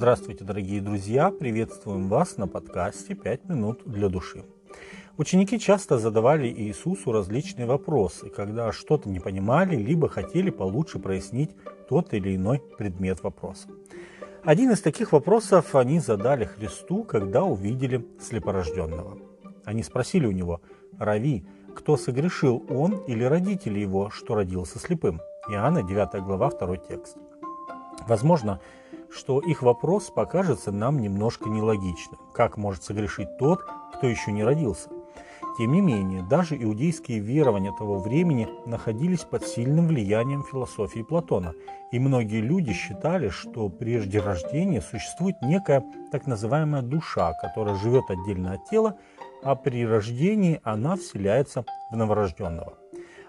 Здравствуйте, дорогие друзья! Приветствуем вас на подкасте «Пять минут для души». Ученики часто задавали Иисусу различные вопросы, когда что-то не понимали, либо хотели получше прояснить тот или иной предмет вопроса. Один из таких вопросов они задали Христу, когда увидели слепорожденного. Они спросили у него, «Рави, кто согрешил, он или родители его, что родился слепым?» Иоанна 9 глава, 2 текст. Возможно, что их вопрос покажется нам немножко нелогичным. Как может согрешить тот, кто еще не родился? Тем не менее, даже иудейские верования того времени находились под сильным влиянием философии Платона, и многие люди считали, что прежде рождения существует некая так называемая душа, которая живет отдельно от тела, а при рождении она вселяется в новорожденного.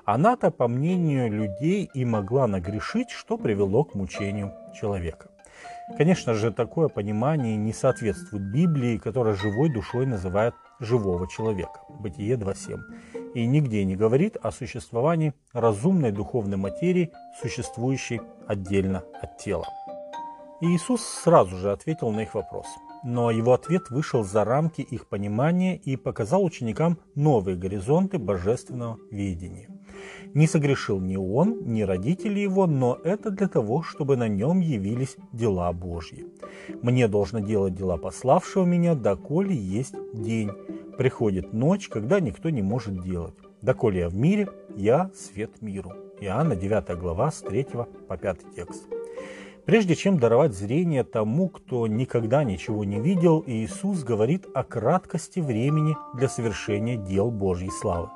Она-то, по мнению людей, и могла нагрешить, что привело к мучению человека. Конечно же, такое понимание не соответствует Библии, которая живой душой называет живого человека. Бытие 2.7. И нигде не говорит о существовании разумной духовной материи, существующей отдельно от тела. И Иисус сразу же ответил на их вопрос. Но его ответ вышел за рамки их понимания и показал ученикам новые горизонты божественного видения. Не согрешил ни он, ни родители его, но это для того, чтобы на нем явились дела Божьи. Мне должно делать дела пославшего меня, доколе есть день. Приходит ночь, когда никто не может делать. Доколе я в мире, я свет миру. Иоанна 9 глава с 3 по 5 текст. Прежде чем даровать зрение тому, кто никогда ничего не видел, Иисус говорит о краткости времени для совершения дел Божьей славы.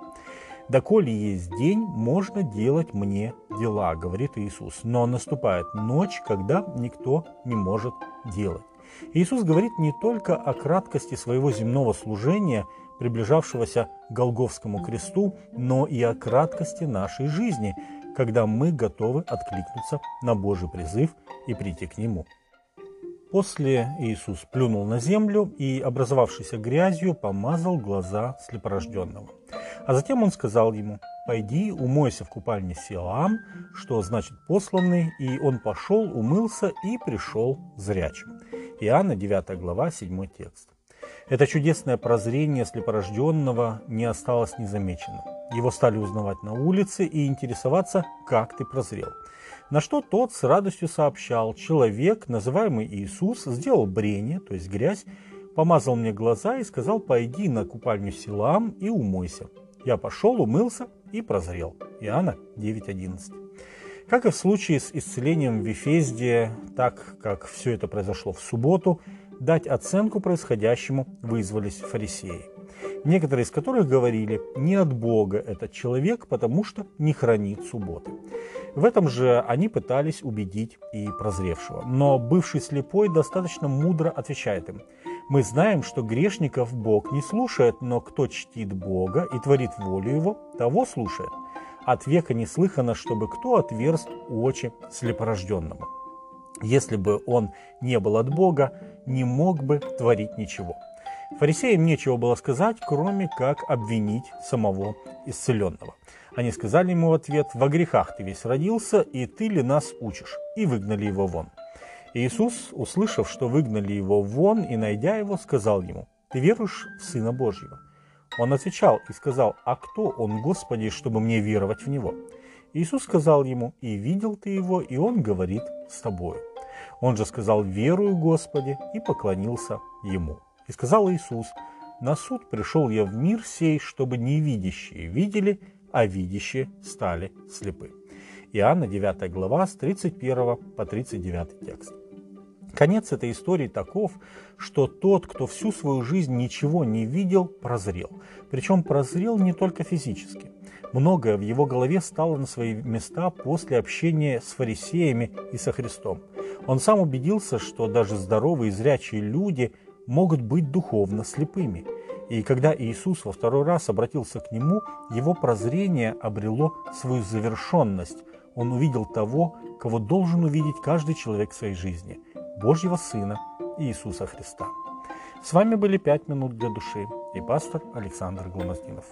«Доколе есть день, можно делать мне дела», — говорит Иисус. «Но наступает ночь, когда никто не может делать». Иисус говорит не только о краткости своего земного служения, приближавшегося к Голговскому кресту, но и о краткости нашей жизни, когда мы готовы откликнуться на Божий призыв и прийти к Нему. После Иисус плюнул на землю и, образовавшейся грязью, помазал глаза слепорожденного. А затем он сказал ему, «Пойди, умойся в купальне Силаам», что значит «посланный», и он пошел, умылся и пришел зрячим. Иоанна 9 глава, 7 текст. Это чудесное прозрение слепорожденного не осталось незамеченным. Его стали узнавать на улице и интересоваться, как ты прозрел. На что тот с радостью сообщал, человек, называемый Иисус, сделал брение, то есть грязь, помазал мне глаза и сказал, пойди на купальню Силам и умойся. Я пошел, умылся и прозрел. Иоанна 9.11. Как и в случае с исцелением в Вифезде, так как все это произошло в субботу, дать оценку происходящему вызвались фарисеи некоторые из которых говорили, не от Бога этот человек, потому что не хранит субботы. В этом же они пытались убедить и прозревшего. Но бывший слепой достаточно мудро отвечает им, мы знаем, что грешников Бог не слушает, но кто чтит Бога и творит волю Его, того слушает. От века не слыхано, чтобы кто отверз очи слепорожденному. Если бы он не был от Бога, не мог бы творить ничего. Фарисеям нечего было сказать, кроме как обвинить самого исцеленного. Они сказали ему в ответ, «Во грехах ты весь родился, и ты ли нас учишь?» И выгнали его вон. Иисус, услышав, что выгнали его вон и найдя его, сказал ему, «Ты веруешь в Сына Божьего?» Он отвечал и сказал, «А кто он, Господи, чтобы мне веровать в Него?» Иисус сказал ему, «И видел ты его, и он говорит с тобою». Он же сказал, «Верую, Господи», и поклонился ему. И сказал Иисус, «На суд пришел я в мир сей, чтобы невидящие видели, а видящие стали слепы». Иоанна 9 глава с 31 по 39 текст. Конец этой истории таков, что тот, кто всю свою жизнь ничего не видел, прозрел. Причем прозрел не только физически. Многое в его голове стало на свои места после общения с фарисеями и со Христом. Он сам убедился, что даже здоровые и зрячие люди – могут быть духовно слепыми. И когда Иисус во второй раз обратился к нему, его прозрение обрело свою завершенность. Он увидел того, кого должен увидеть каждый человек в своей жизни – Божьего Сына Иисуса Христа. С вами были «Пять минут для души» и пастор Александр Гломоздинов.